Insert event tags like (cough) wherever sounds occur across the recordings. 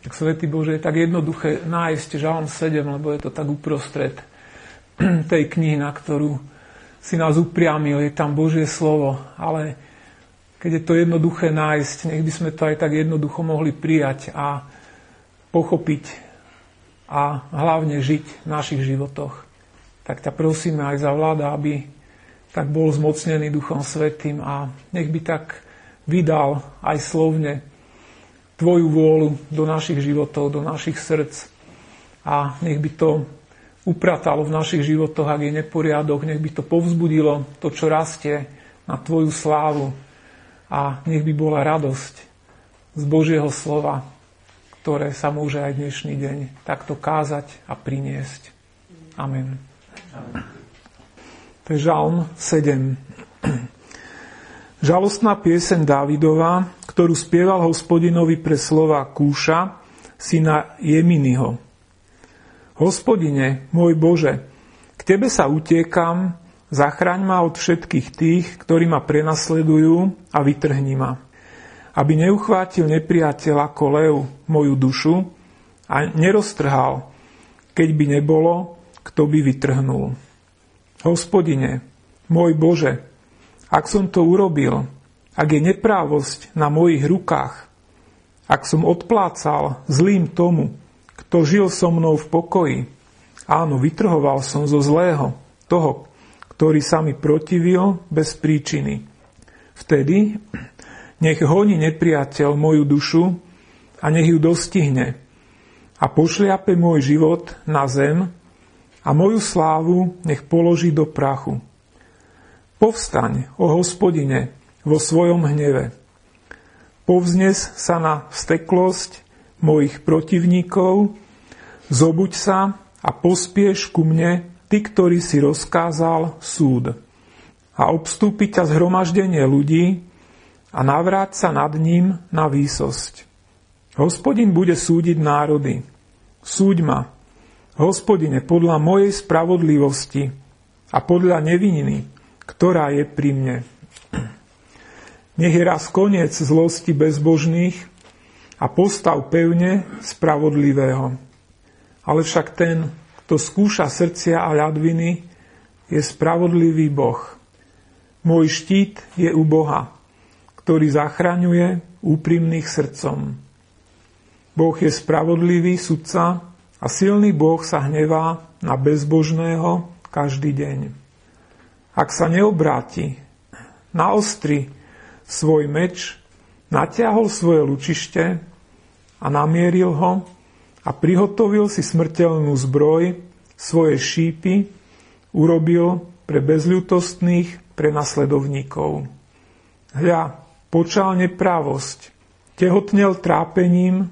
Tak Svetý Bože, je tak jednoduché nájsť Žalm 7, lebo je to tak uprostred (clears throat) tej knihy, na ktorú si nás upriamil, je tam Božie slovo, ale keď je to jednoduché nájsť, nech by sme to aj tak jednoducho mohli prijať a pochopiť a hlavne žiť v našich životoch. Tak ťa prosíme aj za vláda, aby tak bol zmocnený Duchom Svetým a nech by tak vydal aj slovne Tvoju vôľu do našich životov, do našich srdc a nech by to upratalo v našich životoch, ak je neporiadok, nech by to povzbudilo to, čo rastie na Tvoju slávu a nech by bola radosť z Božieho slova, ktoré sa môže aj dnešný deň takto kázať a priniesť. Amen. Amen. To je Žalm 7. Žalostná pieseň Dávidova, ktorú spieval hospodinovi pre slova Kúša, syna Jeminyho. Hospodine, môj Bože, k Tebe sa utiekam, zachraň ma od všetkých tých, ktorí ma prenasledujú a vytrhni ma. Aby neuchvátil nepriateľ ako lev moju dušu a neroztrhal, keď by nebolo, kto by vytrhnul. Hospodine, môj Bože, ak som to urobil, ak je neprávosť na mojich rukách, ak som odplácal zlým tomu, kto žil so mnou v pokoji, áno, vytrhoval som zo zlého toho, ktorý sa mi protivil bez príčiny. Vtedy nech honí nepriateľ moju dušu a nech ju dostihne a pošliape môj život na zem a moju slávu nech položí do prachu. Povstaň, o hospodine, vo svojom hneve. Povznes sa na vsteklosť mojich protivníkov, zobuď sa a pospieš ku mne, ty, ktorý si rozkázal súd. A obstúpi ťa zhromaždenie ľudí a navráť sa nad ním na výsosť. Hospodin bude súdiť národy. Súď ma, hospodine, podľa mojej spravodlivosti a podľa nevininy, ktorá je pri mne. Nech je raz koniec zlosti bezbožných a postav pevne spravodlivého. Ale však ten, kto skúša srdcia a ľadviny, je spravodlivý Boh. Môj štít je u Boha, ktorý zachraňuje úprimných srdcom. Boh je spravodlivý sudca a silný Boh sa hnevá na bezbožného každý deň ak sa neobráti, naostri svoj meč, natiahol svoje lučište a namieril ho a prihotovil si smrteľnú zbroj, svoje šípy, urobil pre bezľutostných prenasledovníkov. Hľa, počal neprávosť, tehotnel trápením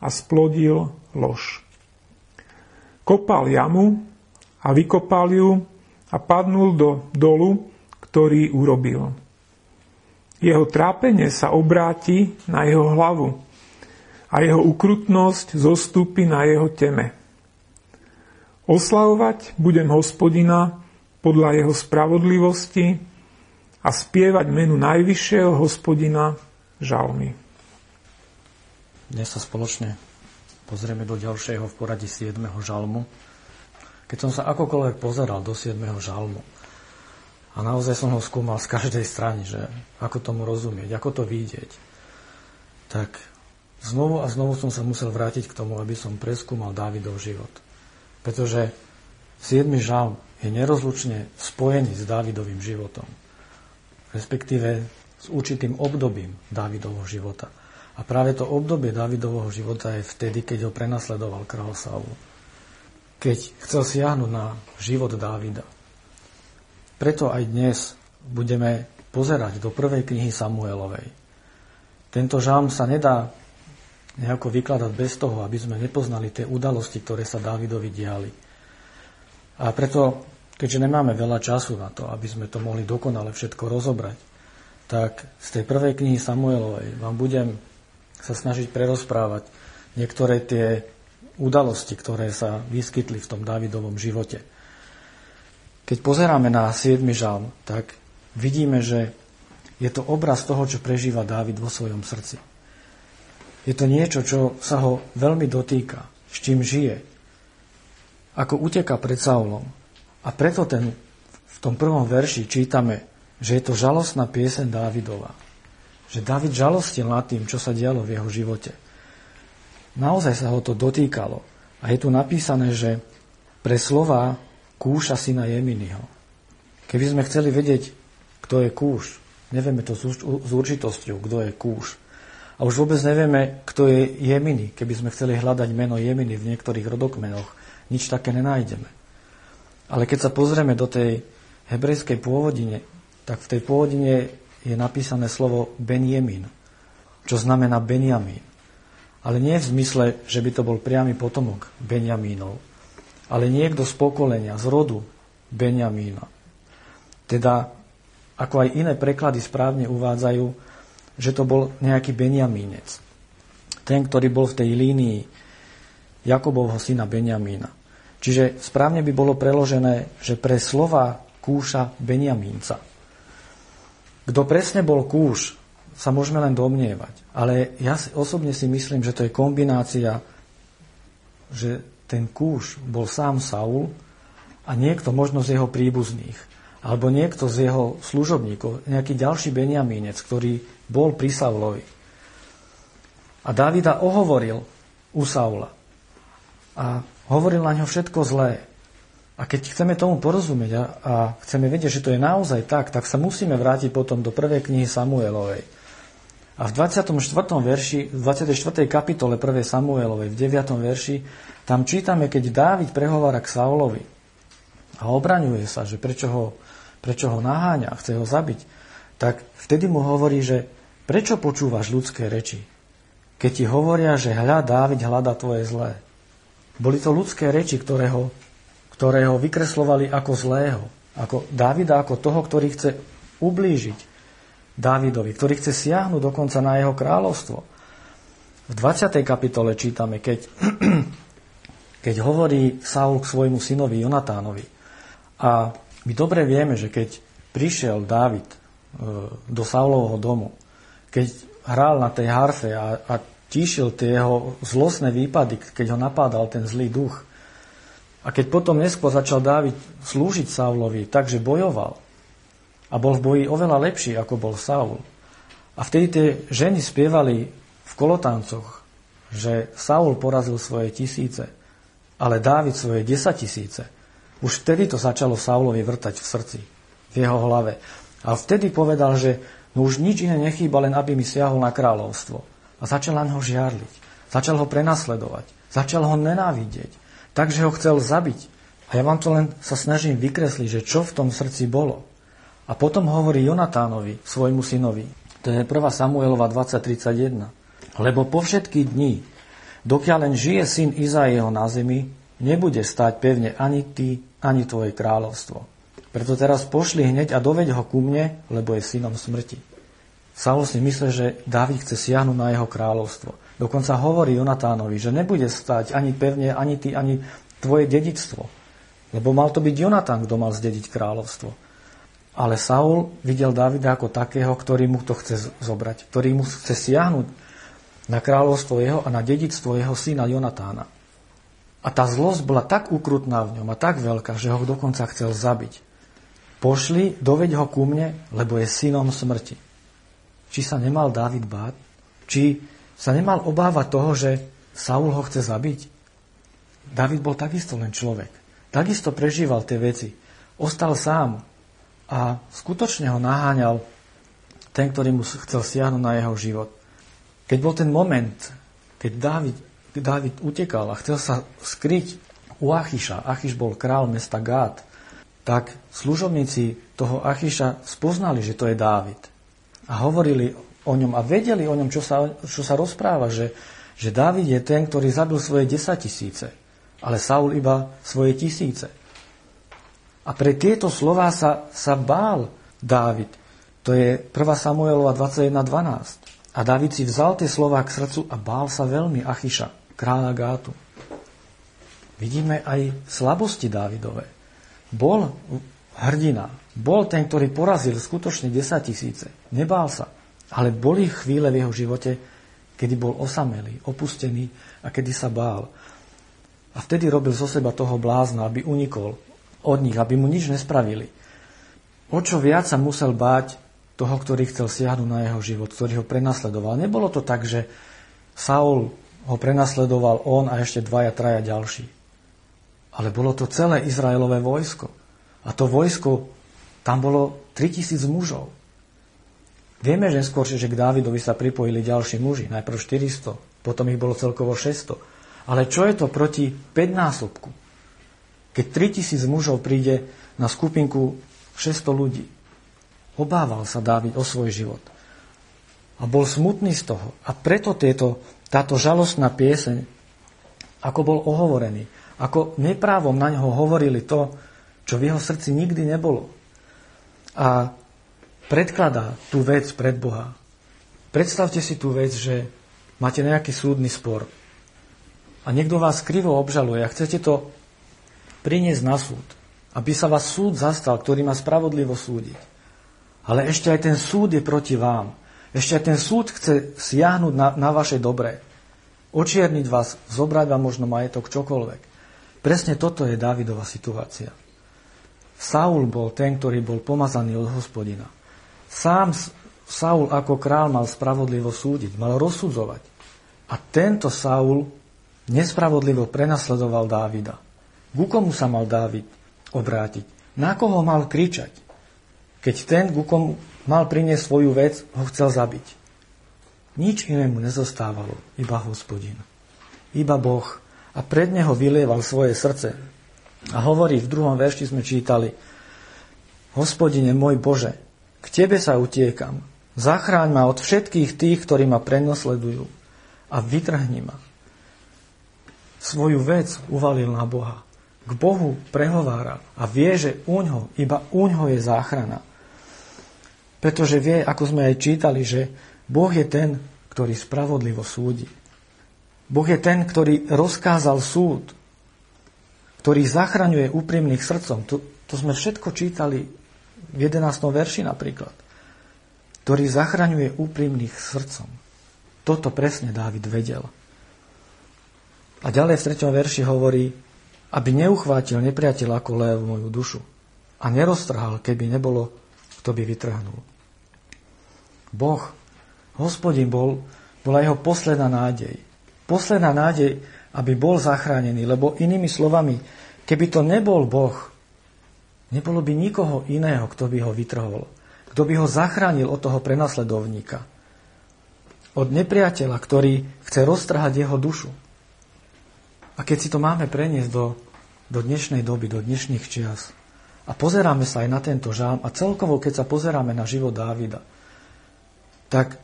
a splodil lož. Kopal jamu a vykopal ju a padnul do dolu, ktorý urobil. Jeho trápenie sa obráti na jeho hlavu a jeho ukrutnosť zostúpi na jeho teme. Oslavovať budem hospodina podľa jeho spravodlivosti a spievať menu najvyššieho hospodina žalmy. Dnes sa spoločne pozrieme do ďalšieho v poradí 7. žalmu. Keď som sa akokoľvek pozeral do 7. žalmu a naozaj som ho skúmal z každej strany, že ako tomu rozumieť, ako to vidieť, tak znovu a znovu som sa musel vrátiť k tomu, aby som preskúmal Dávidov život. Pretože 7. žalm je nerozlučne spojený s Dávidovým životom. Respektíve s určitým obdobím Dávidovho života. A práve to obdobie Dávidovho života je vtedy, keď ho prenasledoval král Saul keď chcel siahnuť na život Dávida. Preto aj dnes budeme pozerať do prvej knihy Samuelovej. Tento žám sa nedá nejako vykladať bez toho, aby sme nepoznali tie udalosti, ktoré sa Dávidovi diali. A preto, keďže nemáme veľa času na to, aby sme to mohli dokonale všetko rozobrať, tak z tej prvej knihy Samuelovej vám budem sa snažiť prerozprávať niektoré tie udalosti, ktoré sa vyskytli v tom Davidovom živote. Keď pozeráme na 7. žalm, tak vidíme, že je to obraz toho, čo prežíva Dávid vo svojom srdci. Je to niečo, čo sa ho veľmi dotýka, s čím žije. Ako uteka pred Saulom. A preto ten, v tom prvom verši čítame, že je to žalostná piesen Dávidova. Že David žalostil nad tým, čo sa dialo v jeho živote. Naozaj sa ho to dotýkalo. A je tu napísané, že pre slova Kúša syna Jeminiho. Keby sme chceli vedieť, kto je Kúš, nevieme to s určitosťou, kto je Kúš. A už vôbec nevieme, kto je Jeminy. Keby sme chceli hľadať meno Jeminy v niektorých rodokmenoch, nič také nenájdeme. Ale keď sa pozrieme do tej hebrejskej pôvodine, tak v tej pôvodine je napísané slovo Benjemin, čo znamená Benjamín. Ale nie v zmysle, že by to bol priamy potomok Benjamínov, ale niekto z pokolenia, z rodu Benjamína. Teda, ako aj iné preklady správne uvádzajú, že to bol nejaký Benjamínec. Ten, ktorý bol v tej línii Jakobovho syna Benjamína. Čiže správne by bolo preložené, že pre slova Kúša Benjamínca. Kto presne bol Kúš, sa môžeme len domnievať. Ale ja osobne si myslím, že to je kombinácia, že ten Kúš bol sám Saul a niekto možno z jeho príbuzných alebo niekto z jeho služobníkov, nejaký ďalší Benjamínec, ktorý bol pri Saulovi. A Davida ohovoril u Saula. A hovoril na ňo všetko zlé. A keď chceme tomu porozumieť a, a chceme vedieť, že to je naozaj tak, tak sa musíme vrátiť potom do prvej knihy Samuelovej. A v 24. verši, v 24. kapitole 1. Samuelovej, v 9. verši, tam čítame, keď Dávid prehovára k Saulovi a obraňuje sa, že prečo ho prečo ho naháňa a chce ho zabiť, tak vtedy mu hovorí, že prečo počúvaš ľudské reči? Keď ti hovoria, že hľa Dávid hľada tvoje zlé. Boli to ľudské reči, ktoré ho, ktoré ho vykreslovali ako zlého. Ako Dávida, ako toho, ktorý chce ublížiť Dávidovi, ktorý chce siahnuť dokonca na jeho kráľovstvo. V 20. kapitole čítame, keď, (clears throat) keď hovorí Saul k svojmu synovi Jonatánovi a my dobre vieme, že keď prišiel Dávid e, do Saulovho domu, keď hral na tej harfe a, a tíšil tie jeho zlostné výpady, keď ho napádal ten zlý duch, a keď potom neskôr začal Dávid slúžiť Saulovi, takže bojoval a bol v boji oveľa lepší, ako bol Saul. A vtedy tie ženy spievali v kolotancoch, že Saul porazil svoje tisíce, ale Dávid svoje desatisíce. Už vtedy to začalo Saulovi vrtať v srdci, v jeho hlave. A vtedy povedal, že no už nič iné nechýba, len aby mi siahol na kráľovstvo. A začal na ho žiarliť. Začal ho prenasledovať. Začal ho nenávidieť. Takže ho chcel zabiť. A ja vám to len sa snažím vykresliť, že čo v tom srdci bolo. A potom hovorí Jonatánovi, svojmu synovi, to je 1. Samuelova 20.31, lebo po všetky dni, dokiaľ len žije syn Izaiho na zemi, nebude stať pevne ani ty, ani tvoje kráľovstvo. Preto teraz pošli hneď a doveď ho ku mne, lebo je synom smrti. Saul si myslí, že Dávid chce siahnuť na jeho kráľovstvo. Dokonca hovorí Jonatánovi, že nebude stať ani pevne, ani ty, ani tvoje dedictvo. Lebo mal to byť Jonatán, kto mal zdediť kráľovstvo. Ale Saul videl Davida ako takého, ktorý mu to chce zobrať, ktorý mu chce siahnuť na kráľovstvo jeho a na dedictvo jeho syna Jonatána. A tá zlosť bola tak ukrutná v ňom a tak veľká, že ho dokonca chcel zabiť. Pošli, doveď ho ku mne, lebo je synom smrti. Či sa nemal David báť? Či sa nemal obávať toho, že Saul ho chce zabiť? David bol takisto len človek. Takisto prežíval tie veci. Ostal sám a skutočne ho naháňal ten, ktorý mu chcel siahnuť na jeho život. Keď bol ten moment, keď David Dávid utekal a chcel sa skryť u Achyša, Achyš bol král mesta Gát, tak služobníci toho Achyša spoznali, že to je Dávid. A hovorili o ňom a vedeli o ňom, čo sa, čo sa rozpráva, že, že Dávid je ten, ktorý zabil svoje desatisíce, ale Saul iba svoje tisíce. A pre tieto slová sa, sa bál Dávid. To je 1. Samuelova 21.12. A David si vzal tie slova k srdcu a bál sa veľmi Achyša, kráľa Gátu. Vidíme aj slabosti Dávidové. Bol hrdina, bol ten, ktorý porazil skutočne 10 tisíce. Nebál sa. Ale boli chvíle v jeho živote, kedy bol osamelý, opustený a kedy sa bál. A vtedy robil zo seba toho blázna, aby unikol od nich, aby mu nič nespravili. O čo viac sa musel báť toho, ktorý chcel siahnuť na jeho život, ktorý ho prenasledoval. Nebolo to tak, že Saul ho prenasledoval on a ešte dvaja, traja ďalší. Ale bolo to celé Izraelové vojsko. A to vojsko, tam bolo 3000 mužov. Vieme, že skôr, že k Dávidovi sa pripojili ďalší muži. Najprv 400, potom ich bolo celkovo 600. Ale čo je to proti 5 násobku? Keď 3000 mužov príde na skupinku 600 ľudí. Obával sa Dávid o svoj život. A bol smutný z toho. A preto tieto, táto žalostná pieseň, ako bol ohovorený, ako neprávom na neho hovorili to, čo v jeho srdci nikdy nebolo. A predkladá tú vec pred Boha. Predstavte si tú vec, že máte nejaký súdny spor a niekto vás krivo obžaluje a chcete to priniesť na súd, aby sa vás súd zastal, ktorý má spravodlivo súdiť. Ale ešte aj ten súd je proti vám. Ešte aj ten súd chce siahnuť na, na vaše dobré. Očierniť vás, zobrať vám možno majetok, čokoľvek. Presne toto je Dávidova situácia. Saul bol ten, ktorý bol pomazaný od hospodina. Sám Saul ako král mal spravodlivo súdiť, mal rozsudzovať. A tento Saul nespravodlivo prenasledoval Dávida. Ku komu sa mal Dávid obrátiť? Na koho mal kričať? Keď ten, ku komu mal priniesť svoju vec, ho chcel zabiť. Nič inému nezostávalo, iba hospodin. Iba Boh. A pred neho vylieval svoje srdce. A hovorí, v druhom verši sme čítali, Hospodine môj Bože, k Tebe sa utiekam. Zachráň ma od všetkých tých, ktorí ma prenosledujú a vytrhni ma svoju vec uvalil na Boha. K Bohu prehovára a vie, že uňho, iba uňho je záchrana. Pretože vie, ako sme aj čítali, že Boh je ten, ktorý spravodlivo súdi. Boh je ten, ktorý rozkázal súd, ktorý zachraňuje úprimných srdcom. To, to sme všetko čítali v 11. verši napríklad. Ktorý zachraňuje úprimných srdcom. Toto presne Dávid vedel. A ďalej v treťom verši hovorí, aby neuchvátil nepriateľ ako lev moju dušu a neroztrhal, keby nebolo, kto by vytrhnul. Boh, hospodin bol, bola jeho posledná nádej. Posledná nádej, aby bol zachránený, lebo inými slovami, keby to nebol Boh, nebolo by nikoho iného, kto by ho vytrhol, kto by ho zachránil od toho prenasledovníka, od nepriateľa, ktorý chce roztrhať jeho dušu. A keď si to máme preniesť do, do dnešnej doby, do dnešných čias a pozeráme sa aj na tento žám a celkovo, keď sa pozeráme na život Dávida, tak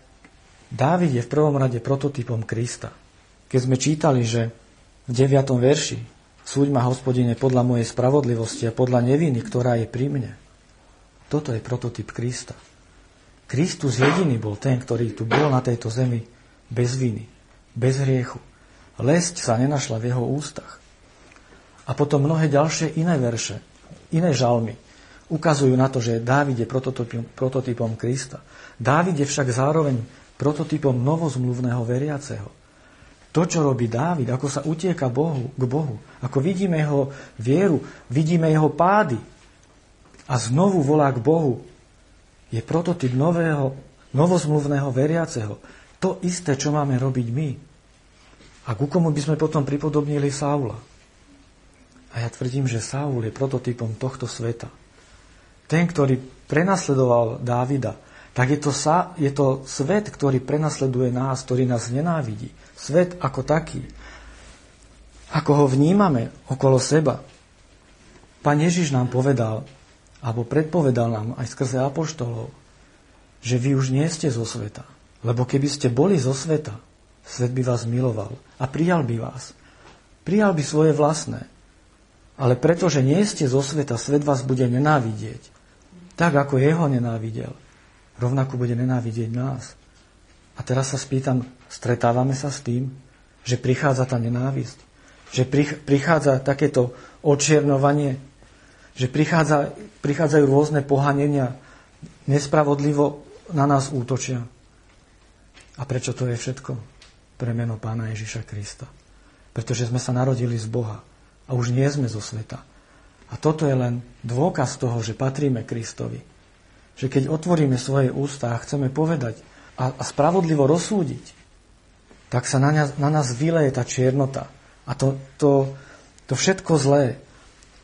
Dávid je v prvom rade prototypom Krista. Keď sme čítali, že v 9. verši súď ma hospodine podľa mojej spravodlivosti a podľa neviny, ktorá je pri mne. Toto je prototyp Krista. Kristus jediný bol ten, ktorý tu bol na tejto zemi bez viny, bez hriechu. Lesť sa nenašla v jeho ústach. A potom mnohé ďalšie iné verše, iné žalmy ukazujú na to, že Dávid je prototypom, prototypom Krista. Dávid je však zároveň prototypom novozmluvného veriaceho. To, čo robí Dávid, ako sa utieka Bohu, k Bohu, ako vidíme jeho vieru, vidíme jeho pády a znovu volá k Bohu, je prototyp nového, novozmluvného veriaceho. To isté, čo máme robiť my. A ku komu by sme potom pripodobnili Saula? A ja tvrdím, že Saul je prototypom tohto sveta. Ten, ktorý prenasledoval Dávida, tak je to, sa, je to svet, ktorý prenasleduje nás, ktorý nás nenávidí. Svet ako taký. Ako ho vnímame okolo seba. Pán Ježiš nám povedal, alebo predpovedal nám aj skrze apoštolov, že vy už nie ste zo sveta. Lebo keby ste boli zo sveta, Svet by vás miloval a prijal by vás. Prijal by svoje vlastné. Ale pretože nie ste zo sveta, svet vás bude nenávidieť. Tak, ako jeho nenávidel. Rovnako bude nenávidieť nás. A teraz sa spýtam, stretávame sa s tým, že prichádza tá nenávisť? Že prichádza takéto očiernovanie? Že prichádza, prichádzajú rôzne pohanenia? Nespravodlivo na nás útočia? A prečo to je všetko? Pre meno Pána Ježiša Krista. Pretože sme sa narodili z Boha a už nie sme zo sveta. A toto je len dôkaz toho, že patríme Kristovi. Že keď otvoríme svoje ústa a chceme povedať a, a spravodlivo rozsúdiť, tak sa na, nás, na nás vyleje tá čiernota. A to, to, to všetko zlé.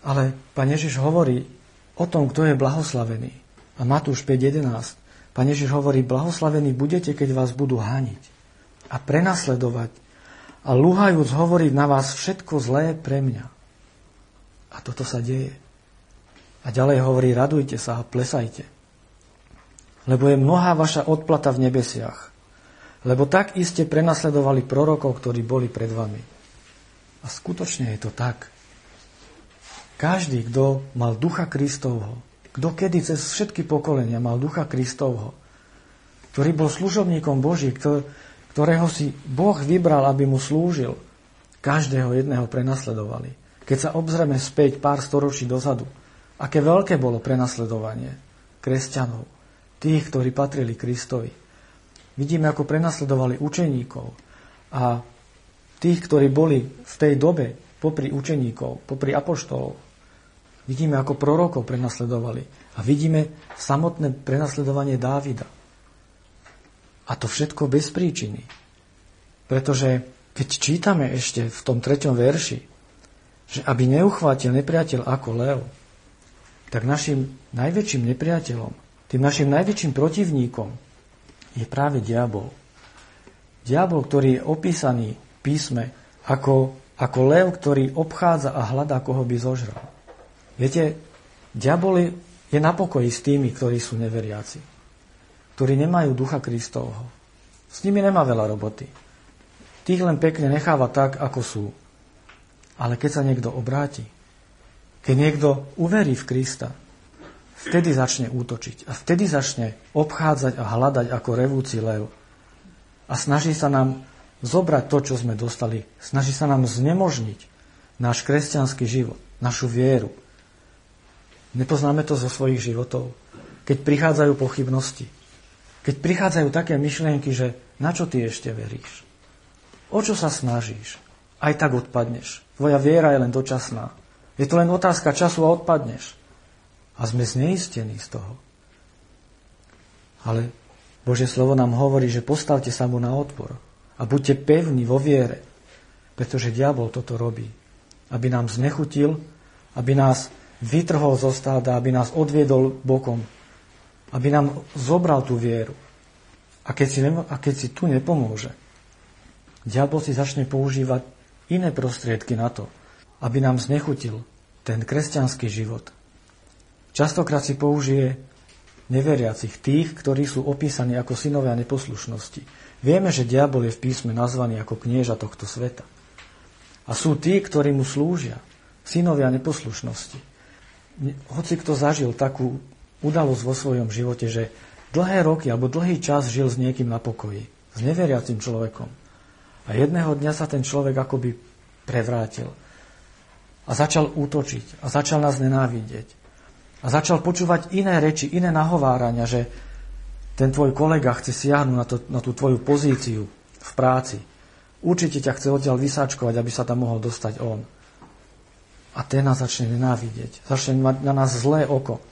Ale Pán Ježiš hovorí o tom, kto je blahoslavený. A Matúš 5.11. Pán Ježiš hovorí, blahoslavení budete, keď vás budú hániť a prenasledovať a lúhajúc hovoriť na vás všetko zlé pre mňa. A toto sa deje. A ďalej hovorí, radujte sa a plesajte. Lebo je mnohá vaša odplata v nebesiach. Lebo tak iste prenasledovali prorokov, ktorí boli pred vami. A skutočne je to tak. Každý, kto mal ducha Kristovho, kto kedy cez všetky pokolenia mal ducha Kristovho, ktorý bol služobníkom Boží, ktorého si Boh vybral, aby mu slúžil, každého jedného prenasledovali. Keď sa obzrieme späť pár storočí dozadu, aké veľké bolo prenasledovanie kresťanov, tých, ktorí patrili Kristovi. Vidíme, ako prenasledovali učeníkov a tých, ktorí boli v tej dobe popri učeníkov, popri apoštolov, Vidíme, ako prorokov prenasledovali. A vidíme samotné prenasledovanie Dávida. A to všetko bez príčiny. Pretože keď čítame ešte v tom treťom verši, že aby neuchvátil nepriateľ ako lev, tak našim najväčším nepriateľom, tým našim najväčším protivníkom je práve diabol. Diabol, ktorý je opísaný v písme ako, ako lev, ktorý obchádza a hľadá, koho by zožral. Viete, diabol je na pokoji s tými, ktorí sú neveriaci, ktorí nemajú ducha Kristovho. S nimi nemá veľa roboty. Tých len pekne necháva tak, ako sú. Ale keď sa niekto obráti, keď niekto uverí v Krista, vtedy začne útočiť a vtedy začne obchádzať a hľadať ako revúci lev. A snaží sa nám zobrať to, čo sme dostali. Snaží sa nám znemožniť náš kresťanský život, našu vieru, Nepoznáme to zo svojich životov. Keď prichádzajú pochybnosti, keď prichádzajú také myšlienky, že na čo ty ešte veríš? O čo sa snažíš? Aj tak odpadneš. Tvoja viera je len dočasná. Je to len otázka času a odpadneš. A sme zneistení z toho. Ale Bože slovo nám hovorí, že postavte sa mu na odpor a buďte pevní vo viere, pretože diabol toto robí. Aby nám znechutil, aby nás vytrhol zo stáda, aby nás odviedol bokom, aby nám zobral tú vieru. A keď si, a keď si tu nepomôže, diabol si začne používať iné prostriedky na to, aby nám znechutil ten kresťanský život. Častokrát si použije neveriacich, tých, ktorí sú opísaní ako synovia neposlušnosti. Vieme, že diabol je v písme nazvaný ako knieža tohto sveta. A sú tí, ktorí mu slúžia, synovia neposlušnosti hoci kto zažil takú udalosť vo svojom živote, že dlhé roky alebo dlhý čas žil s niekým na pokoji, s neveriacim človekom. A jedného dňa sa ten človek akoby prevrátil. A začal útočiť. A začal nás nenávidieť. A začal počúvať iné reči, iné nahovárania, že ten tvoj kolega chce siahnuť na, to, na tú tvoju pozíciu v práci. Určite ťa chce odtiaľ vysáčkovať, aby sa tam mohol dostať on a ten nás začne nenávidieť. Začne mať na nás zlé oko.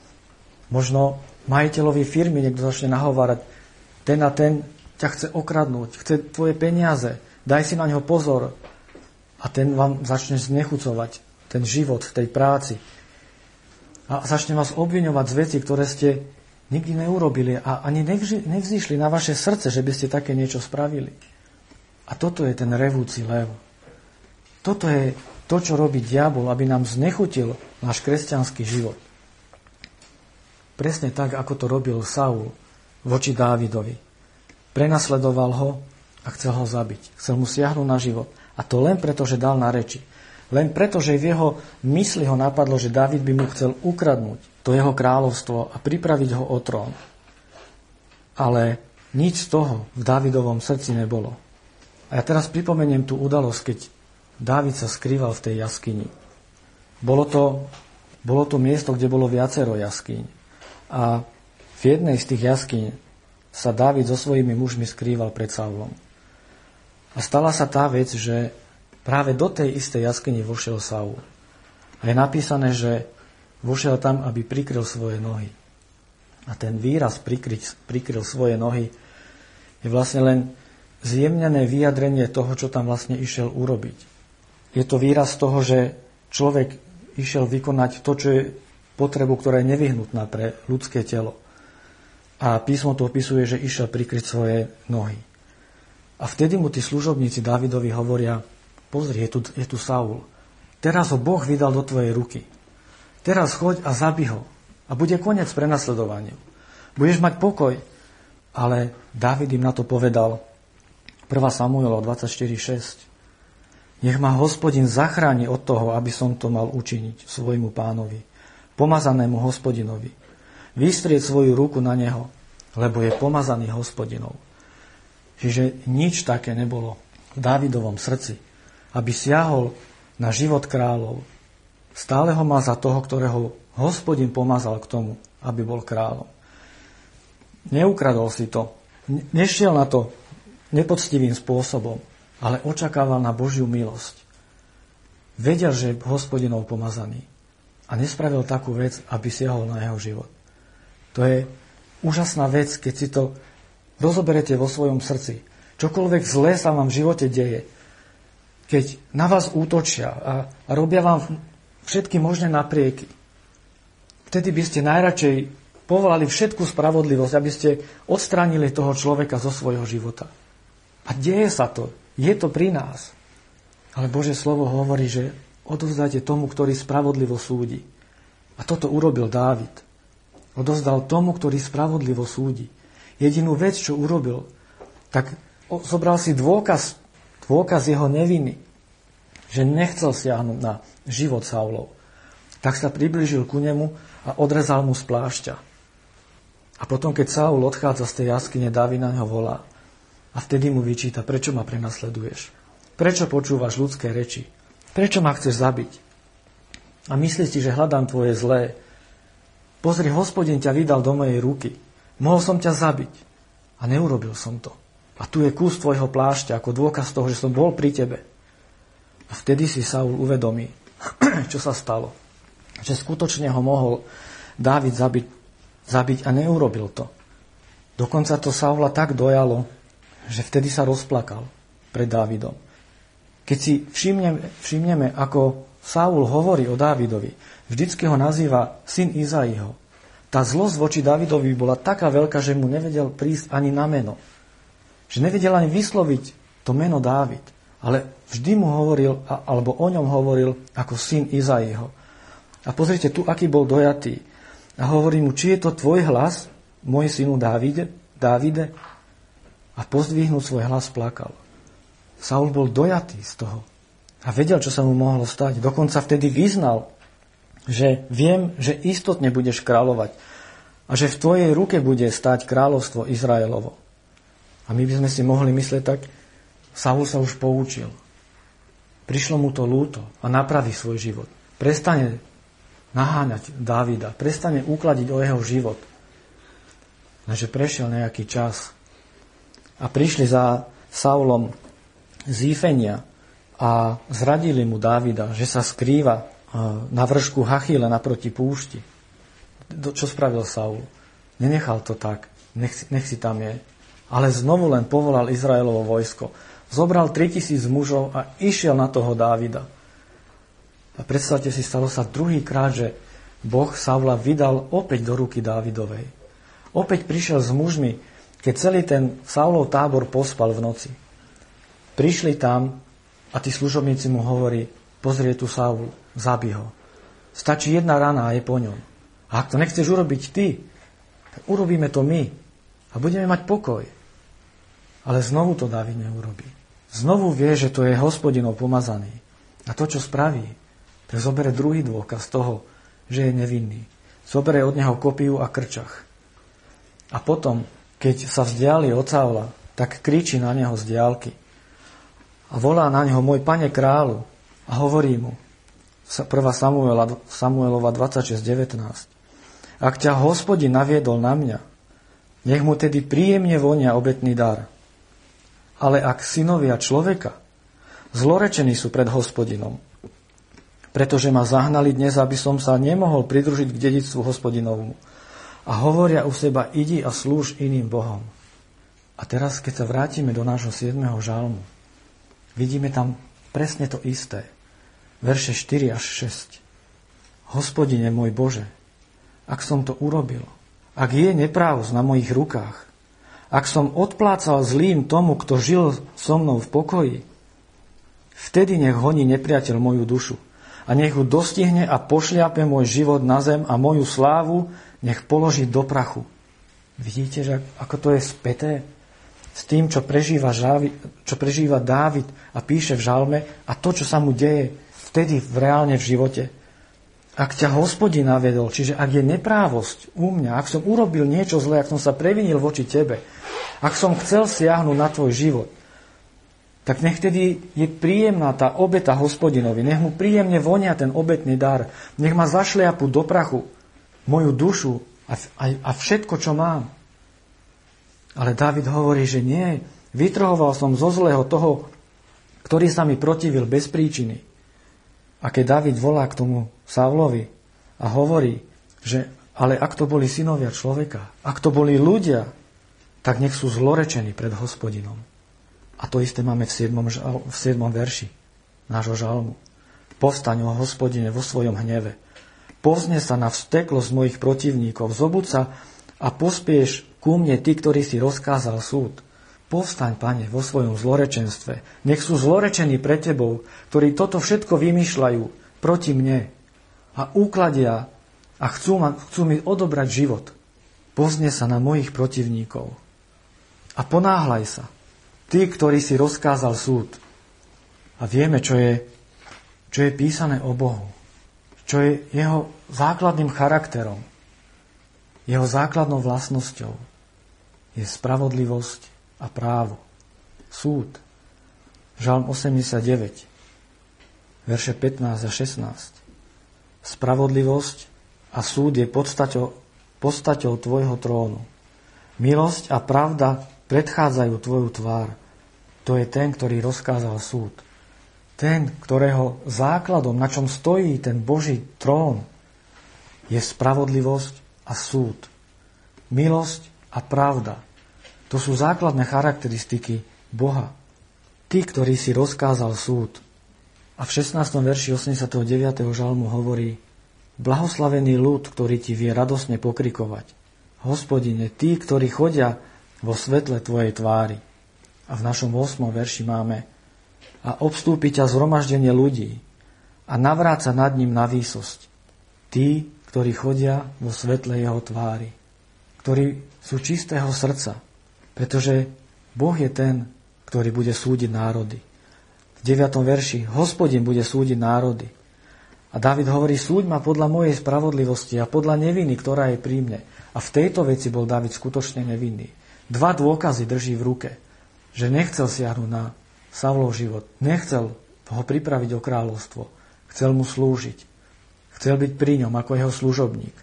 Možno majiteľovi firmy niekto začne nahovárať, ten a ten ťa chce okradnúť, chce tvoje peniaze, daj si na neho pozor. A ten vám začne znechucovať ten život v tej práci. A začne vás obviňovať z veci, ktoré ste nikdy neurobili a ani nevzýšli na vaše srdce, že by ste také niečo spravili. A toto je ten revúci lev. Toto je to, čo robí diabol, aby nám znechutil náš kresťanský život. Presne tak, ako to robil Saul voči Dávidovi. Prenasledoval ho a chcel ho zabiť. Chcel mu siahnuť na život. A to len preto, že dal na reči. Len preto, že v jeho mysli ho napadlo, že David by mu chcel ukradnúť to jeho kráľovstvo a pripraviť ho o trón. Ale nič z toho v Davidovom srdci nebolo. A ja teraz pripomeniem tú udalosť, keď Dávid sa skrýval v tej jaskyni. Bolo to, bolo to miesto, kde bolo viacero jaskyň. A v jednej z tých jaskyň sa Dávid so svojimi mužmi skrýval pred Saulom. A stala sa tá vec, že práve do tej istej jaskyni vošiel Saul. A je napísané, že vošiel tam, aby prikryl svoje nohy. A ten výraz prikryť, prikryl svoje nohy je vlastne len zjemnené vyjadrenie toho, čo tam vlastne išiel urobiť. Je to výraz toho, že človek išiel vykonať to, čo je potrebu, ktorá je nevyhnutná pre ľudské telo. A písmo to opisuje, že išiel prikryť svoje nohy. A vtedy mu tí služobníci Davidovi hovoria, pozri, je tu, je tu Saul. Teraz ho Boh vydal do tvojej ruky. Teraz choď a zabi ho. A bude koniec prenasledovaniu. Budeš mať pokoj. Ale David im na to povedal, 1 Samuela 24.6. Nech ma hospodin zachráni od toho, aby som to mal učiniť svojmu pánovi, pomazanému hospodinovi. Vystrieť svoju ruku na neho, lebo je pomazaný hospodinov. Čiže nič také nebolo v Dávidovom srdci, aby siahol na život kráľov. Stále ho má za toho, ktorého hospodin pomazal k tomu, aby bol kráľom. Neukradol si to. Nešiel na to nepoctivým spôsobom, ale očakával na Božiu milosť. Vedel, že je hospodinov pomazaný a nespravil takú vec, aby siahol na jeho život. To je úžasná vec, keď si to rozoberete vo svojom srdci. Čokoľvek zlé sa vám v živote deje, keď na vás útočia a, robia vám všetky možné naprieky, vtedy by ste najradšej povolali všetku spravodlivosť, aby ste odstránili toho človeka zo svojho života. A deje sa to. Je to pri nás. Ale Bože slovo hovorí, že odovzdajte tomu, ktorý spravodlivo súdi. A toto urobil Dávid. Odozdal tomu, ktorý spravodlivo súdi jedinú vec, čo urobil, tak zobral si dôkaz, dôkaz jeho neviny, že nechcel siahnuť na život Saulov. Tak sa priblížil ku nemu a odrezal mu z plášťa. A potom, keď Saul odchádza z tej jaskyne, Dávid na neho volá. A vtedy mu vyčíta, prečo ma prenasleduješ? Prečo počúvaš ľudské reči? Prečo ma chceš zabiť? A myslíš si, že hľadám tvoje zlé. Pozri, hospodin ťa vydal do mojej ruky. Mohol som ťa zabiť. A neurobil som to. A tu je kus tvojho plášťa ako dôkaz toho, že som bol pri tebe. A vtedy si Saul uvedomí, (clears throat) čo sa stalo. Že skutočne ho mohol Dávid zabiť, zabiť a neurobil to. Dokonca to Saula tak dojalo, že vtedy sa rozplakal pred Dávidom. Keď si všimneme, všimneme, ako Saul hovorí o Dávidovi, vždycky ho nazýva syn Izaiho, tá zlosť voči Davidovi bola taká veľká, že mu nevedel prísť ani na meno. Že nevedel ani vysloviť to meno Dávid. Ale vždy mu hovoril, alebo o ňom hovoril ako syn Izaiho. A pozrite tu, aký bol dojatý. A hovorí mu, či je to tvoj hlas, môj synu Dávide, Dávide? A pozdvihnúť svoj hlas plakal. Saul bol dojatý z toho. A vedel, čo sa mu mohlo stať. Dokonca vtedy vyznal, že viem, že istotne budeš kráľovať a že v tvojej ruke bude stať kráľovstvo Izraelovo. A my by sme si mohli myslieť tak, Saul sa už poučil. Prišlo mu to lúto a napraví svoj život. Prestane naháňať Dávida, prestane ukladiť o jeho život. Lenže prešiel nejaký čas a prišli za Saulom z Ifenia a zradili mu Dávida, že sa skrýva na vršku Hachile naproti púšti. Čo spravil Saul? Nenechal to tak, nech, nech si tam je. Ale znovu len povolal Izraelovo vojsko. Zobral 3000 mužov a išiel na toho Dávida. A predstavte si, stalo sa druhý krát, že Boh Saula vydal opäť do ruky Dávidovej. Opäť prišiel s mužmi, keď celý ten Saulov tábor pospal v noci. Prišli tam a tí služobníci mu hovorí, pozrie tu Saul, zabij ho. Stačí jedna rana a je po ňom. A ak to nechceš urobiť ty, tak urobíme to my a budeme mať pokoj. Ale znovu to David neurobí. Znovu vie, že to je hospodinov pomazaný. A to, čo spraví, tak zobere druhý dôkaz toho, že je nevinný. Zobere od neho kopiu a krčach. A potom, keď sa vzdiali od Saula, tak kričí na neho z diálky. A volá na neho, môj pane kráľu, a hovorí mu, 1. Samuela, Samuelova 26.19. Ak ťa hospodin naviedol na mňa, nech mu tedy príjemne vonia obetný dar. Ale ak synovia človeka, zlorečení sú pred hospodinom. Pretože ma zahnali dnes, aby som sa nemohol pridružiť k dedictvu hospodinovmu. A hovoria u seba, idi a slúž iným Bohom. A teraz, keď sa vrátime do nášho 7. žalmu, vidíme tam presne to isté. Verše 4 až 6. Hospodine môj Bože, ak som to urobil, ak je neprávosť na mojich rukách, ak som odplácal zlým tomu, kto žil so mnou v pokoji, vtedy nech honí nepriateľ moju dušu a nech ju dostihne a pošliape môj život na zem a moju slávu nech položí do prachu. Vidíte, že ako to je späté s tým, čo prežíva, Žávi, čo prežíva Dávid a píše v žalme a to, čo sa mu deje vtedy v reálne v živote. Ak ťa hospodin navedol, čiže ak je neprávosť u mňa, ak som urobil niečo zlé, ak som sa previnil voči tebe, ak som chcel siahnuť na tvoj život, tak nech tedy je príjemná tá obeta hospodinovi, nech mu príjemne vonia ten obetný dar, nech ma zašliapu do prachu, moju dušu a, a, a všetko, čo mám. Ale David hovorí, že nie, vytrhoval som zo zlého toho, ktorý sa mi protivil bez príčiny. A keď David volá k tomu Saulovi a hovorí, že ale ak to boli synovia človeka, ak to boli ľudia, tak nech sú zlorečení pred hospodinom. A to isté máme v 7. Žal, v 7. verši nášho žalmu. Povstaň o hospodine vo svojom hneve. Povzne sa na vsteklosť mojich protivníkov. Zobud sa a pospieš ku mne ty, ktorý si rozkázal súd. Povstaň, pane, vo svojom zlorečenstve. Nech sú zlorečení pre tebou, ktorí toto všetko vymýšľajú proti mne a úkladia a chcú, ma, chcú mi odobrať život. Pozne sa na mojich protivníkov a ponáhľaj sa. Ty, ktorý si rozkázal súd. A vieme, čo je, čo je písané o Bohu. Čo je jeho základným charakterom. Jeho základnou vlastnosťou je spravodlivosť a právo. Súd. Žalm 89, verše 15 a 16. Spravodlivosť a súd je podstaťou, podstaťou tvojho trónu. Milosť a pravda predchádzajú tvoju tvár. To je ten, ktorý rozkázal súd. Ten, ktorého základom, na čom stojí ten Boží trón, je spravodlivosť a súd. Milosť a pravda. To sú základné charakteristiky Boha. Ty, ktorý si rozkázal súd. A v 16. verši 89. žalmu hovorí Blahoslavený ľud, ktorý ti vie radosne pokrikovať. Hospodine, tí, ktorí chodia vo svetle Tvojej tvári. A v našom 8. verši máme a obstúpi ťa zhromaždenie ľudí a navráca nad ním na výsosť. Tí, ktorí chodia vo svetle jeho tvári, ktorí sú čistého srdca, pretože Boh je ten, ktorý bude súdiť národy. V 9. verši Hospodin bude súdiť národy. A David hovorí, súď ma podľa mojej spravodlivosti a podľa neviny, ktorá je pri mne. A v tejto veci bol David skutočne nevinný. Dva dôkazy drží v ruke, že nechcel siahnuť na Savlov život, nechcel ho pripraviť o kráľovstvo, chcel mu slúžiť, chcel byť pri ňom ako jeho služobník.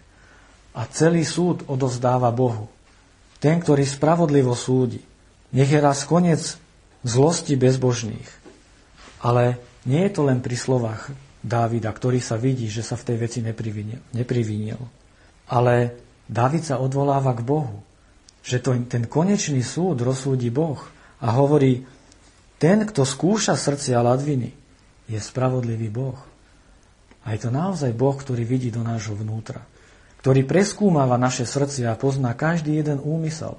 A celý súd odovzdáva Bohu. Ten, ktorý spravodlivo súdi. Nech je raz koniec zlosti bezbožných. Ale nie je to len pri slovách Dávida, ktorý sa vidí, že sa v tej veci neprivinil. Ale Dávid sa odvoláva k Bohu. Že to, ten konečný súd rozsúdi Boh a hovorí, ten, kto skúša srdcia ladviny, je spravodlivý Boh. A je to naozaj Boh, ktorý vidí do nášho vnútra ktorý preskúmava naše srdcia a pozná každý jeden úmysel.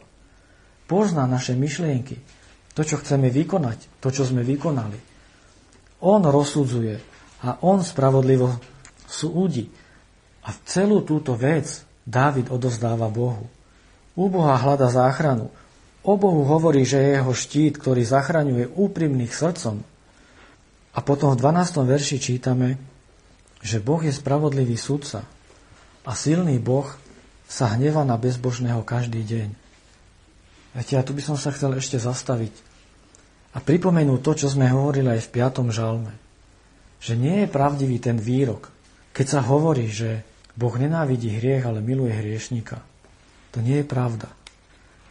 Pozná naše myšlienky, to, čo chceme vykonať, to, čo sme vykonali. On rozsudzuje a on spravodlivo súdi. A celú túto vec Dávid odozdáva Bohu. U Boha hľada záchranu. O Bohu hovorí, že je jeho štít, ktorý zachraňuje úprimných srdcom. A potom v 12. verši čítame, že Boh je spravodlivý sudca, a silný Boh sa hneva na bezbožného každý deň. Viete, ja tu by som sa chcel ešte zastaviť a pripomenúť to, čo sme hovorili aj v 5. žalme. Že nie je pravdivý ten výrok, keď sa hovorí, že Boh nenávidí hriech, ale miluje hriešnika. To nie je pravda.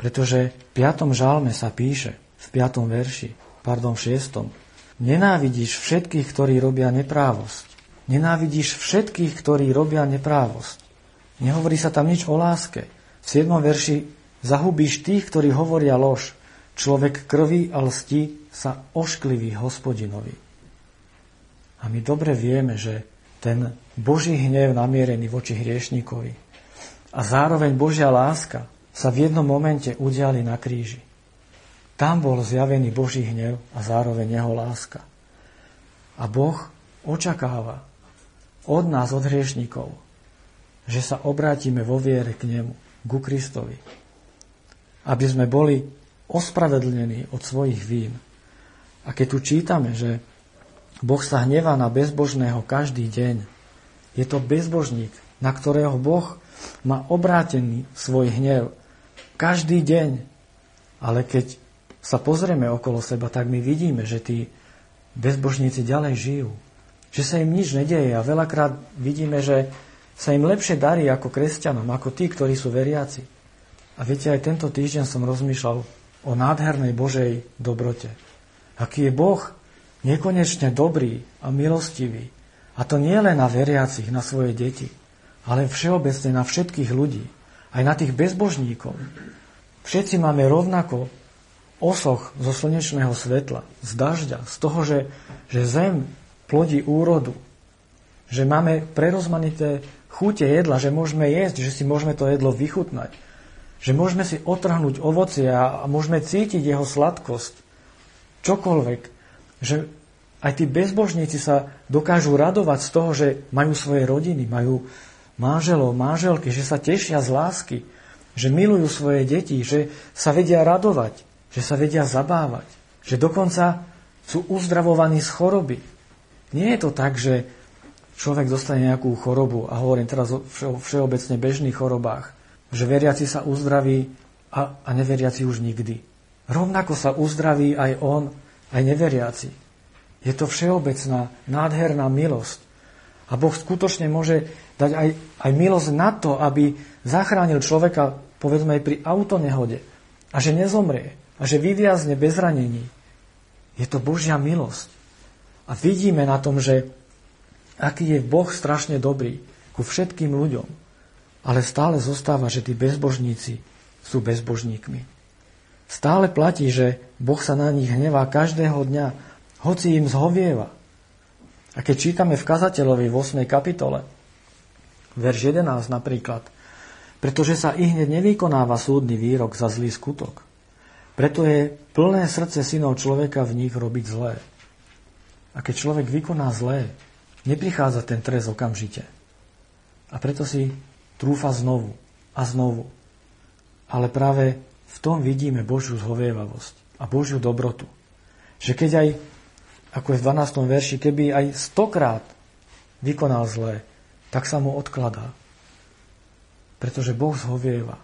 Pretože v 5. žalme sa píše, v 5. verši, pardon, v 6. Nenávidíš všetkých, ktorí robia neprávosť. Nenávidíš všetkých, ktorí robia neprávosť. Nehovorí sa tam nič o láske. V 7. verši zahubíš tých, ktorí hovoria lož. Človek krvi a lsti sa oškliví hospodinovi. A my dobre vieme, že ten Boží hnev namierený voči hriešníkovi a zároveň Božia láska sa v jednom momente udiali na kríži. Tam bol zjavený Boží hnev a zároveň jeho láska. A Boh očakáva od nás, od hriešníkov, že sa obrátime vo viere k nemu, ku Kristovi. Aby sme boli ospravedlnení od svojich vín. A keď tu čítame, že Boh sa hnevá na bezbožného každý deň. Je to bezbožník, na ktorého Boh má obrátený svoj hnev každý deň. Ale keď sa pozrieme okolo seba, tak my vidíme, že tí bezbožníci ďalej žijú. Že sa im nič nedeje a veľakrát vidíme, že sa im lepšie darí ako kresťanom, ako tí, ktorí sú veriaci. A viete, aj tento týždeň som rozmýšľal o nádhernej Božej dobrote. Aký je Boh nekonečne dobrý a milostivý. A to nie len na veriacich, na svoje deti, ale všeobecne na všetkých ľudí, aj na tých bezbožníkov. Všetci máme rovnako osoch zo slnečného svetla, z dažďa, z toho, že, že zem plodí úrodu, že máme prerozmanité chute jedla, že môžeme jesť, že si môžeme to jedlo vychutnať, že môžeme si otrhnúť ovocie a, môžeme cítiť jeho sladkosť, čokoľvek, že aj tí bezbožníci sa dokážu radovať z toho, že majú svoje rodiny, majú manželov, manželky, že sa tešia z lásky, že milujú svoje deti, že sa vedia radovať, že sa vedia zabávať, že dokonca sú uzdravovaní z choroby. Nie je to tak, že človek dostane nejakú chorobu, a hovorím teraz o všeobecne bežných chorobách, že veriaci sa uzdraví a, a neveriaci už nikdy. Rovnako sa uzdraví aj on, aj neveriaci. Je to všeobecná, nádherná milosť. A Boh skutočne môže dať aj, aj milosť na to, aby zachránil človeka, povedzme aj pri autonehode. A že nezomrie. A že vyviazne bez ranení. Je to Božia milosť. A vidíme na tom, že aký je Boh strašne dobrý ku všetkým ľuďom. Ale stále zostáva, že tí bezbožníci sú bezbožníkmi. Stále platí, že Boh sa na nich hnevá každého dňa hoci im zhovieva. A keď čítame v kazateľovi v 8. kapitole, verš 11 napríklad, pretože sa i hneď nevykonáva súdny výrok za zlý skutok. Preto je plné srdce synov človeka v nich robiť zlé. A keď človek vykoná zlé, neprichádza ten trest okamžite. A preto si trúfa znovu a znovu. Ale práve v tom vidíme Božiu zhovievavosť a Božiu dobrotu. Že keď aj ako je v 12. verši, keby aj stokrát vykonal zlé, tak sa mu odkladá. Pretože Boh zhovieva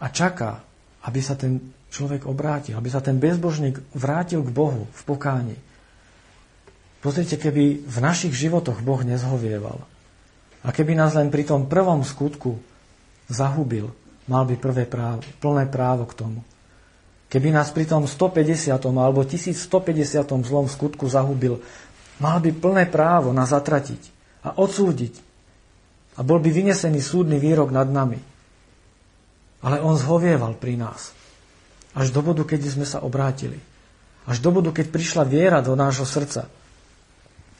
a čaká, aby sa ten človek obrátil, aby sa ten bezbožník vrátil k Bohu v pokáni. Pozrite, keby v našich životoch Boh nezhovieval a keby nás len pri tom prvom skutku zahubil, mal by prvé právo, plné právo k tomu. Keby nás pri tom 150. alebo 1150. zlom skutku zahubil, mal by plné právo nás zatratiť a odsúdiť. A bol by vynesený súdny výrok nad nami. Ale on zhovieval pri nás. Až do bodu, keď sme sa obrátili. Až do bodu, keď prišla viera do nášho srdca.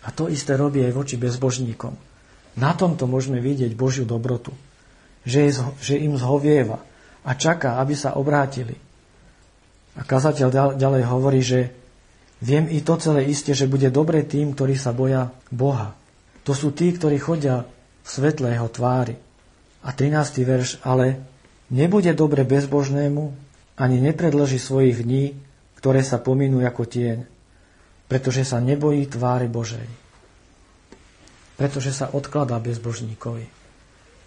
A to isté robí aj voči bezbožníkom. Na tomto môžeme vidieť Božiu dobrotu. Že, je, že im zhovieva a čaká, aby sa obrátili. A kazateľ ďalej hovorí, že viem i to celé isté, že bude dobre tým, ktorí sa boja Boha. To sú tí, ktorí chodia v svetle jeho tvári. A 13. verš, ale nebude dobre bezbožnému, ani nepredloží svojich dní, ktoré sa pominú ako tieň, pretože sa nebojí tvári Božej. Pretože sa odkladá bezbožníkovi.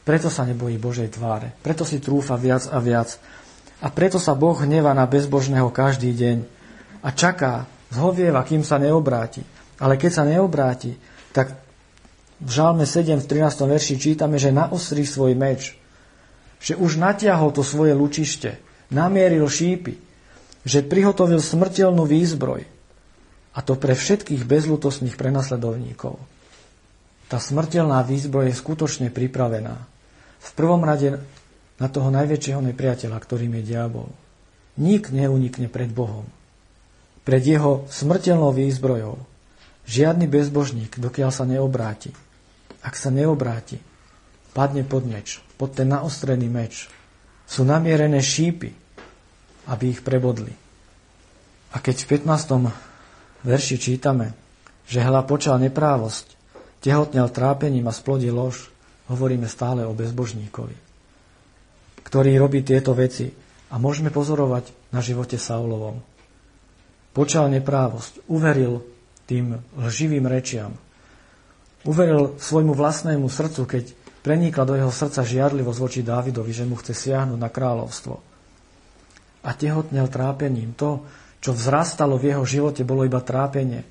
Preto sa nebojí Božej tváre. Preto si trúfa viac a viac a preto sa Boh hneva na bezbožného každý deň a čaká, zhovieva, kým sa neobráti. Ale keď sa neobráti, tak v Žalme 7 v 13. verši čítame, že naostrí svoj meč, že už natiahol to svoje lučište, namieril šípy, že prihotovil smrteľnú výzbroj, a to pre všetkých bezlutostných prenasledovníkov. Tá smrteľná výzbroj je skutočne pripravená. V prvom rade na toho najväčšieho nepriateľa, ktorým je diabol. Nik neunikne pred Bohom. Pred jeho smrteľnou výzbrojou. Žiadny bezbožník, dokiaľ sa neobráti. Ak sa neobráti, padne pod meč, pod ten naostrený meč. Sú namierené šípy, aby ich prebodli. A keď v 15. verši čítame, že hla počal neprávosť, tehotnel trápením a splodil lož, hovoríme stále o bezbožníkovi, ktorý robí tieto veci a môžeme pozorovať na živote Saulovom. Počal neprávosť, uveril tým lživým rečiam, uveril svojmu vlastnému srdcu, keď prenikla do jeho srdca žiarlivosť voči Dávidovi, že mu chce siahnuť na kráľovstvo. A tehotnel trápením. To, čo vzrastalo v jeho živote, bolo iba trápenie.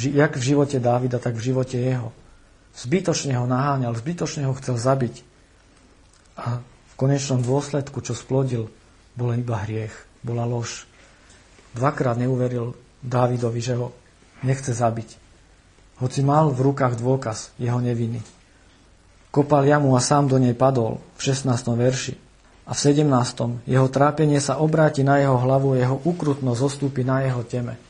Jak v živote Dávida, tak v živote jeho. Zbytočne ho naháňal, zbytočne ho chcel zabiť. A v konečnom dôsledku, čo splodil, bol iba hriech, bola lož. Dvakrát neuveril Dávidovi, že ho nechce zabiť. Hoci mal v rukách dôkaz jeho neviny. Kopal jamu a sám do nej padol v 16. verši. A v 17. jeho trápenie sa obráti na jeho hlavu, jeho ukrutnosť zostúpi na jeho teme.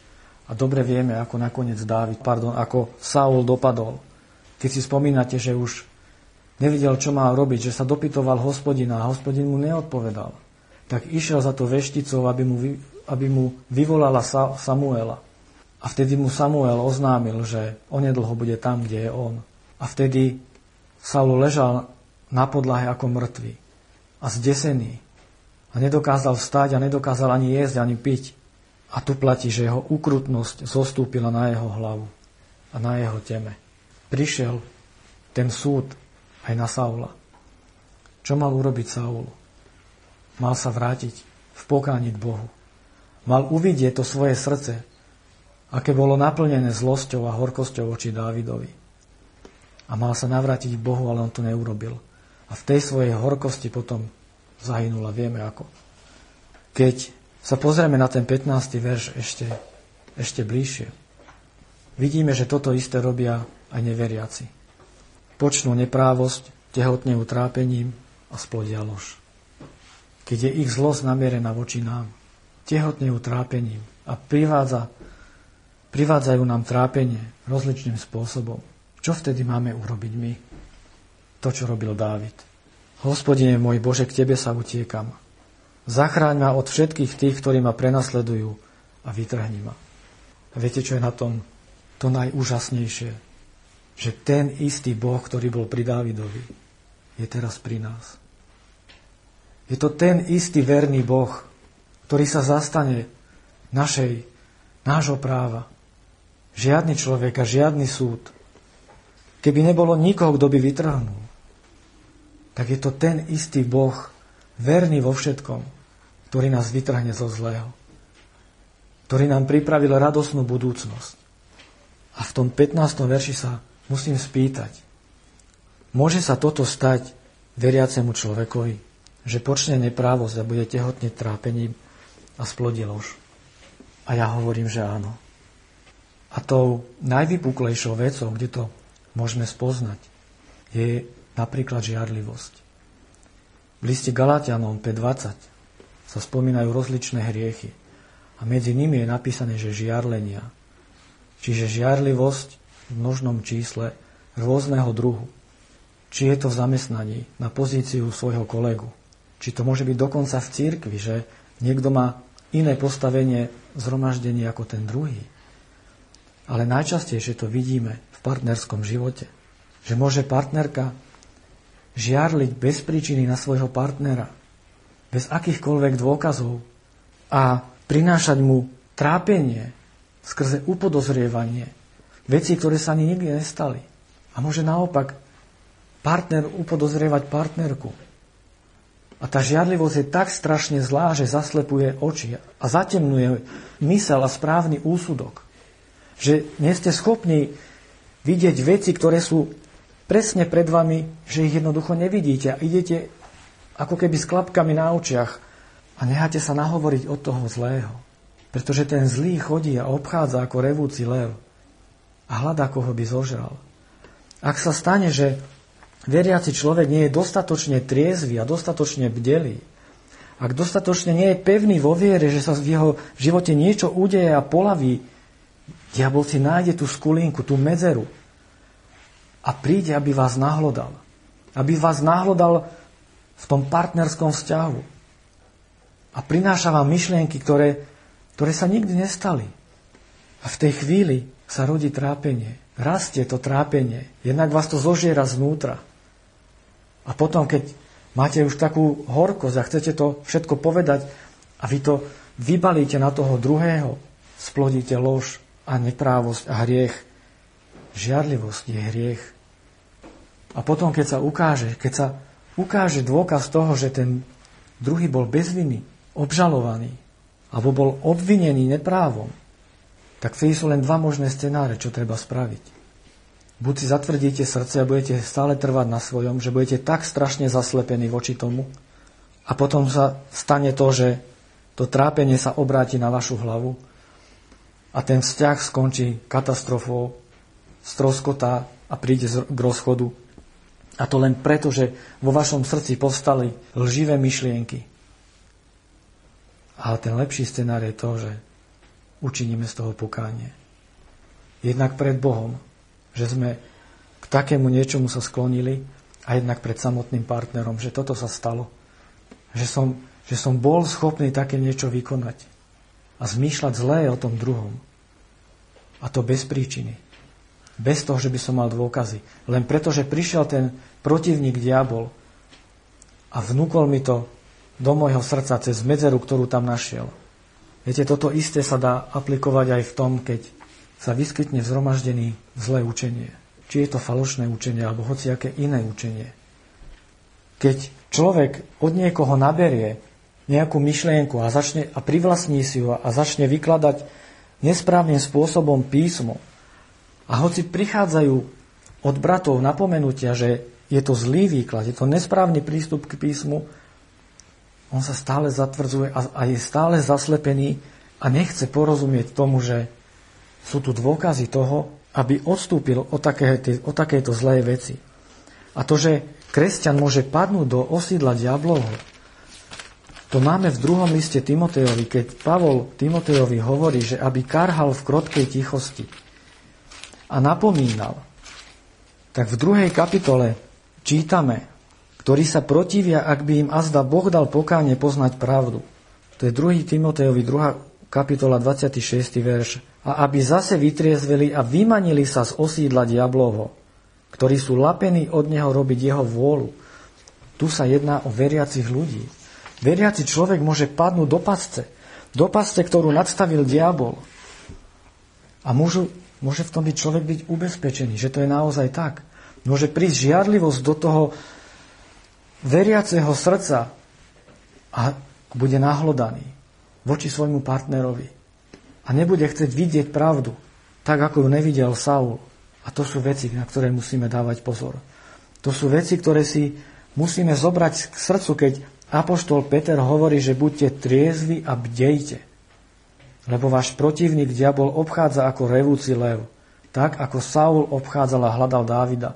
A dobre vieme, ako nakoniec Dávid, pardon, ako Saul dopadol. Keď si spomínate, že už nevidel, čo má robiť, že sa dopytoval hospodina a hospodin mu neodpovedal tak išiel za to vešticou, aby mu, aby mu vyvolala Samuela. A vtedy mu Samuel oznámil, že onedlho bude tam, kde je on. A vtedy Saul ležal na podlahe ako mŕtvy a zdesený. A nedokázal vstať a nedokázal ani jesť, ani piť. A tu platí, že jeho ukrutnosť zostúpila na jeho hlavu a na jeho teme. Prišiel ten súd aj na Saula. Čo mal urobiť Saul? Mal sa vrátiť v pokáni k Bohu. Mal uvidieť to svoje srdce, aké bolo naplnené zlosťou a horkosťou voči Dávidovi. A mal sa navrátiť k Bohu, ale on to neurobil. A v tej svojej horkosti potom zahynul a vieme ako. Keď sa pozrieme na ten 15. verš ešte, ešte bližšie, vidíme, že toto isté robia aj neveriaci. Počnú neprávosť, tehotne utrápením a splodia lož keď je ich zlosť namierená voči nám, tehotne trápením a privádza, privádzajú nám trápenie rozličným spôsobom. Čo vtedy máme urobiť my? To, čo robil Dávid. Hospodine môj Bože, k Tebe sa utiekam. Zachráň ma od všetkých tých, ktorí ma prenasledujú a vytrhni ma. A viete, čo je na tom to najúžasnejšie? Že ten istý Boh, ktorý bol pri Dávidovi, je teraz pri nás. Je to ten istý verný Boh, ktorý sa zastane našej, nášho práva. Žiadny človek a žiadny súd. Keby nebolo nikoho, kto by vytrhnul, tak je to ten istý Boh, verný vo všetkom, ktorý nás vytrhne zo zlého. Ktorý nám pripravil radosnú budúcnosť. A v tom 15. verši sa musím spýtať, môže sa toto stať veriacemu človekovi? že počne neprávosť a bude tehotne trápením a splodí lož. A ja hovorím, že áno. A tou najvypuklejšou vecou, kde to môžeme spoznať, je napríklad žiarlivosť. V liste Galatianom 5.20 sa spomínajú rozličné hriechy a medzi nimi je napísané, že žiarlenia. Čiže žiarlivosť v množnom čísle rôzneho druhu. Či je to v zamestnaní na pozíciu svojho kolegu, či to môže byť dokonca v církvi, že niekto má iné postavenie zhromaždení ako ten druhý. Ale najčastejšie to vidíme v partnerskom živote. Že môže partnerka žiarliť bez príčiny na svojho partnera, bez akýchkoľvek dôkazov a prinášať mu trápenie skrze upodozrievanie, veci, ktoré sa ani nikdy nestali. A môže naopak partner upodozrievať partnerku, a tá žiadlivosť je tak strašne zlá, že zaslepuje oči a zatemnuje mysel a správny úsudok. Že nie ste schopní vidieť veci, ktoré sú presne pred vami, že ich jednoducho nevidíte a idete ako keby s klapkami na očiach a necháte sa nahovoriť od toho zlého. Pretože ten zlý chodí a obchádza ako revúci lev a hľadá, koho by zožral. Ak sa stane, že veriaci človek nie je dostatočne triezvy a dostatočne bdelý, ak dostatočne nie je pevný vo viere, že sa v jeho živote niečo udeje a polaví, diabol si nájde tú skulinku, tú medzeru a príde, aby vás nahlodal. Aby vás nahlodal v tom partnerskom vzťahu. A prináša vám myšlienky, ktoré ktoré sa nikdy nestali. A v tej chvíli sa rodí trápenie. Rastie to trápenie. Jednak vás to zožiera znútra. A potom, keď máte už takú horkosť a chcete to všetko povedať a vy to vybalíte na toho druhého, splodíte lož a neprávosť a hriech. Žiarlivosť je hriech. A potom, keď sa ukáže, keď sa ukáže dôkaz toho, že ten druhý bol bez viny, obžalovaný, alebo bol obvinený neprávom, tak vtedy sú len dva možné scenáre, čo treba spraviť. Buď si zatvrdíte srdce a budete stále trvať na svojom, že budete tak strašne zaslepení voči tomu a potom sa stane to, že to trápenie sa obráti na vašu hlavu a ten vzťah skončí katastrofou, stroskotá a príde k rozchodu. A to len preto, že vo vašom srdci povstali lživé myšlienky, ale ten lepší scenár je to, že učiníme z toho pokánie. Jednak pred Bohom, že sme k takému niečomu sa sklonili a jednak pred samotným partnerom, že toto sa stalo. Že som, že som bol schopný také niečo vykonať a zmýšľať zlé o tom druhom. A to bez príčiny. Bez toho, že by som mal dôkazy. Len preto, že prišiel ten protivník diabol a vnúkol mi to do môjho srdca cez medzeru, ktorú tam našiel. Viete, toto isté sa dá aplikovať aj v tom, keď sa vyskytne v zhromaždení zlé učenie. Či je to falošné učenie, alebo hociaké iné učenie. Keď človek od niekoho naberie nejakú myšlienku a, začne, a privlastní si ju a začne vykladať nesprávnym spôsobom písmo, a hoci prichádzajú od bratov napomenutia, že je to zlý výklad, je to nesprávny prístup k písmu, on sa stále zatvrdzuje a, a je stále zaslepený a nechce porozumieť tomu, že sú tu dôkazy toho, aby odstúpil od, také, od takéto zlej veci. A to, že kresťan môže padnúť do osídla diablovho, to máme v druhom liste Timotejovi, keď Pavol Timotejovi hovorí, že aby karhal v krotkej tichosti a napomínal, tak v druhej kapitole čítame, ktorí sa protivia, ak by im azda Boh dal pokáne poznať pravdu. To je 2. Timotejovi 2. kapitola 26. verš. A aby zase vytriezveli a vymanili sa z osídla diablovho, ktorí sú lapení od neho robiť jeho vôľu. Tu sa jedná o veriacich ľudí. Veriaci človek môže padnúť do pasce, do pasce, ktorú nadstavil diabol. A môžu, môže v tom byť človek byť ubezpečený, že to je naozaj tak. Môže prísť žiarlivosť do toho veriaceho srdca a bude nahlodaný voči svojmu partnerovi a nebude chcieť vidieť pravdu, tak ako ju nevidel Saul. A to sú veci, na ktoré musíme dávať pozor. To sú veci, ktoré si musíme zobrať k srdcu, keď Apoštol Peter hovorí, že buďte triezvi a bdejte. Lebo váš protivník diabol obchádza ako revúci lev, tak ako Saul obchádzal a hľadal Dávida,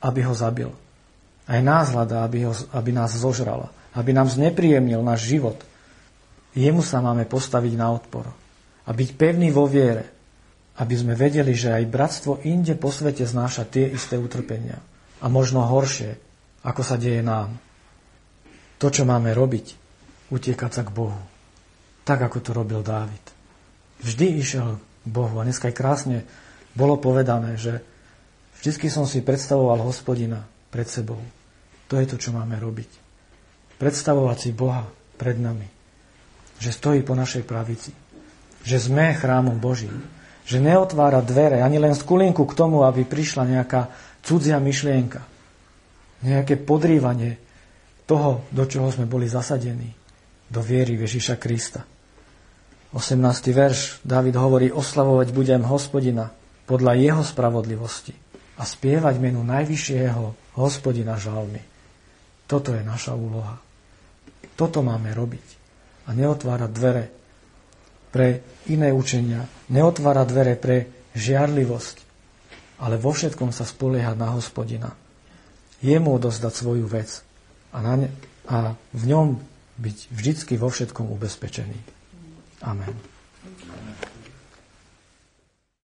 aby ho zabil. Aj nás hľadá, aby, ho, aby nás zožrala, aby nám znepríjemnil náš život. Jemu sa máme postaviť na odpor a byť pevný vo viere, aby sme vedeli, že aj bratstvo inde po svete znáša tie isté utrpenia. A možno horšie, ako sa deje nám. To, čo máme robiť, utiekať sa k Bohu. Tak, ako to robil Dávid. Vždy išiel k Bohu. A dneska aj krásne bolo povedané, že vždy som si predstavoval hospodina pred sebou. To je to, čo máme robiť. Predstavovať si Boha pred nami. Že stojí po našej pravici. Že sme chrámom Božím. Že neotvára dvere ani len skulinku k tomu, aby prišla nejaká cudzia myšlienka. Nejaké podrývanie toho, do čoho sme boli zasadení. Do viery Ježiša Krista. 18. verš David hovorí, oslavovať budem hospodina podľa jeho spravodlivosti a spievať menu najvyššieho hospodina žalmy. Toto je naša úloha. Toto máme robiť. A neotvárať dvere pre iné učenia, neotvárať dvere pre žiarlivosť, ale vo všetkom sa spoliehať na hospodina. Jemu odozdať svoju vec a, na ne, a v ňom byť vždycky vo všetkom ubezpečený. Amen.